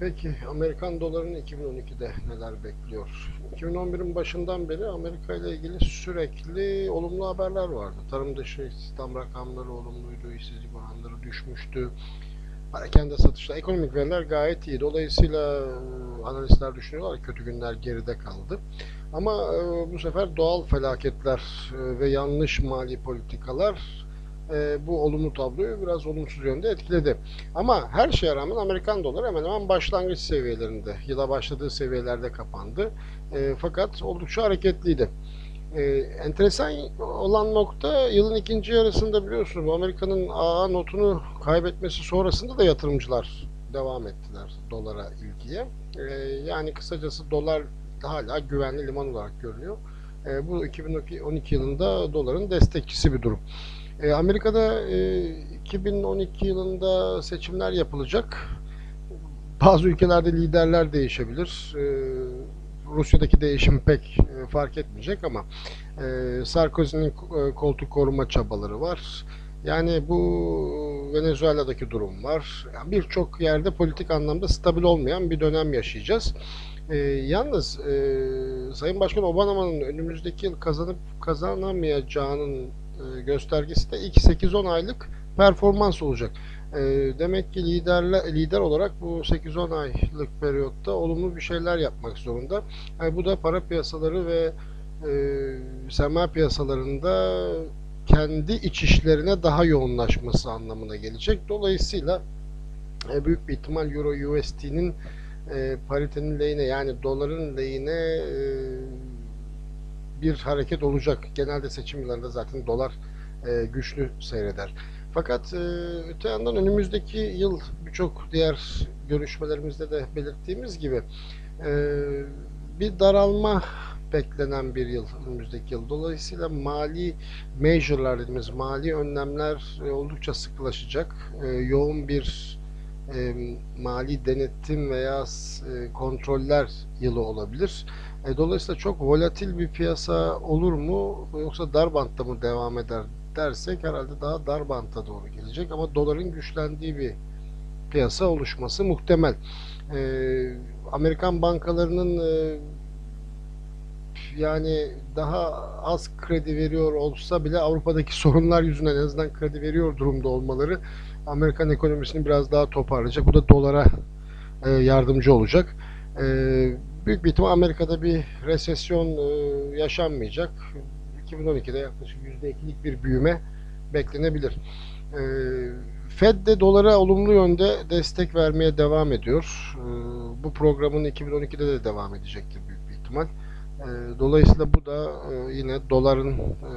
Peki Amerikan dolarının 2012'de neler bekliyor? 2011'in başından beri Amerika ile ilgili sürekli olumlu haberler vardı. Tarım dışı istihdam rakamları olumluydu, işsizlik oranları düşmüştü. Perakende satışlar, ekonomik veriler gayet iyi. Dolayısıyla e, analistler düşünüyorlar kötü günler geride kaldı. Ama e, bu sefer doğal felaketler e, ve yanlış mali politikalar e, bu olumlu tabloyu biraz olumsuz yönde etkiledi. Ama her şeye rağmen Amerikan doları hemen hemen başlangıç seviyelerinde, yıla başladığı seviyelerde kapandı. E, fakat oldukça hareketliydi. E, enteresan olan nokta yılın ikinci yarısında biliyorsunuz Amerika'nın AA notunu kaybetmesi sonrasında da yatırımcılar devam ettiler dolara ilgiye. E, yani kısacası dolar hala güvenli liman olarak görünüyor. E, bu 2012 yılında doların destekçisi bir durum. E, Amerika'da e, 2012 yılında seçimler yapılacak. Bazı ülkelerde liderler değişebilir. E, Rusya'daki değişim pek e, fark etmeyecek ama e, Sarkozy'nin e, koltuk koruma çabaları var. Yani bu Venezuela'daki durum var. Yani Birçok yerde politik anlamda stabil olmayan bir dönem yaşayacağız. E, yalnız e, Sayın Başkan Obama'nın önümüzdeki yıl kazanıp kazanamayacağının e, göstergesi de ilk 8-10 aylık performans olacak. E, demek ki liderle, lider olarak bu 8-10 aylık periyotta olumlu bir şeyler yapmak zorunda. Yani bu da para piyasaları ve e, sermaye piyasalarında kendi iç işlerine daha yoğunlaşması anlamına gelecek. Dolayısıyla e, büyük bir ihtimal Euro USD'nin e, paritenin lehine yani doların lehine e, bir hareket olacak. Genelde seçim yıllarında zaten dolar e, güçlü seyreder. Fakat e, öte yandan önümüzdeki yıl birçok diğer görüşmelerimizde de belirttiğimiz gibi e, bir daralma beklenen bir yıl önümüzdeki yıl. Dolayısıyla mali measure'lar dediğimiz mali önlemler e, oldukça sıkılaşacak. E, yoğun bir e, mali denetim veya e, kontroller yılı olabilir. E, dolayısıyla çok volatil bir piyasa olur mu yoksa dar bantta mı devam eder dersek herhalde daha dar banta doğru gelecek ama doların güçlendiği bir piyasa oluşması muhtemel. E, Amerikan bankalarının e, yani daha az kredi veriyor olsa bile Avrupa'daki sorunlar yüzünden en azından kredi veriyor durumda olmaları Amerikan ekonomisini biraz daha toparlayacak. Bu da dolara e, yardımcı olacak. E, büyük bir ihtimal Amerika'da bir resesyon e, yaşanmayacak. 2012'de yaklaşık %2'lik bir büyüme beklenebilir. E, Fed de dolara olumlu yönde destek vermeye devam ediyor. E, bu programın 2012'de de devam edecektir büyük bir ihtimal. E, dolayısıyla bu da e, yine doların e,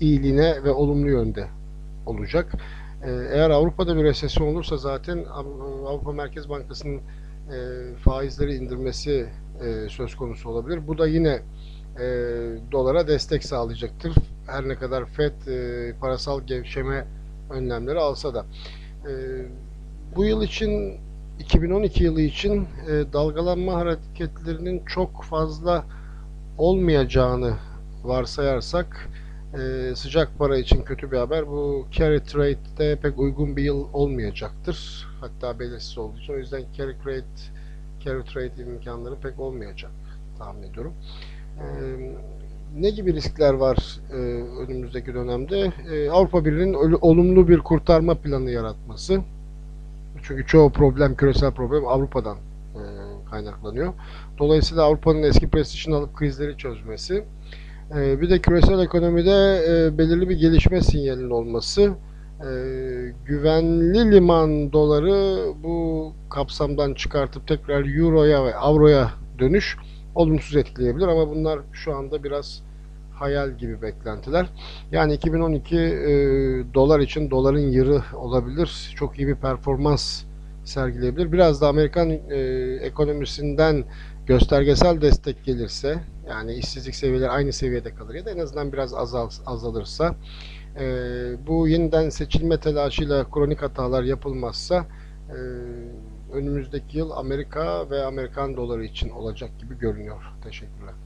iyiliğine ve olumlu yönde olacak. E, eğer Avrupa'da bir resesyon olursa zaten Avrupa Merkez Bankası'nın e, faizleri indirmesi e, söz konusu olabilir. Bu da yine dolara destek sağlayacaktır. Her ne kadar FED parasal gevşeme önlemleri alsa da. Bu yıl için 2012 yılı için e, dalgalanma hareketlerinin çok fazla olmayacağını varsayarsak e, sıcak para için kötü bir haber. Bu carry trade'de pek uygun bir yıl olmayacaktır. Hatta belirsiz olduğu için. O yüzden carry trade, carry trade imkanları pek olmayacak tahmin ediyorum. E, ne gibi riskler var e, önümüzdeki dönemde? E, Avrupa Birliği'nin olumlu bir kurtarma planı yaratması. Çünkü çoğu problem, küresel problem Avrupa'dan e, kaynaklanıyor. Dolayısıyla Avrupa'nın eski prestijini alıp krizleri çözmesi. E, bir de küresel ekonomide e, belirli bir gelişme sinyalinin olması. Güvenli liman doları bu kapsamdan çıkartıp tekrar Euro'ya ve Avro'ya dönüş olumsuz etkileyebilir ama bunlar şu anda biraz hayal gibi beklentiler. Yani 2012 e, dolar için doların yarı olabilir. Çok iyi bir performans sergileyebilir. Biraz da Amerikan e, ekonomisinden göstergesel destek gelirse yani işsizlik seviyeleri aynı seviyede kalır ya da en azından biraz azal, azalırsa e, bu yeniden seçilme telaşıyla kronik hatalar yapılmazsa e, önümüzdeki yıl Amerika ve Amerikan doları için olacak gibi görünüyor. Teşekkürler.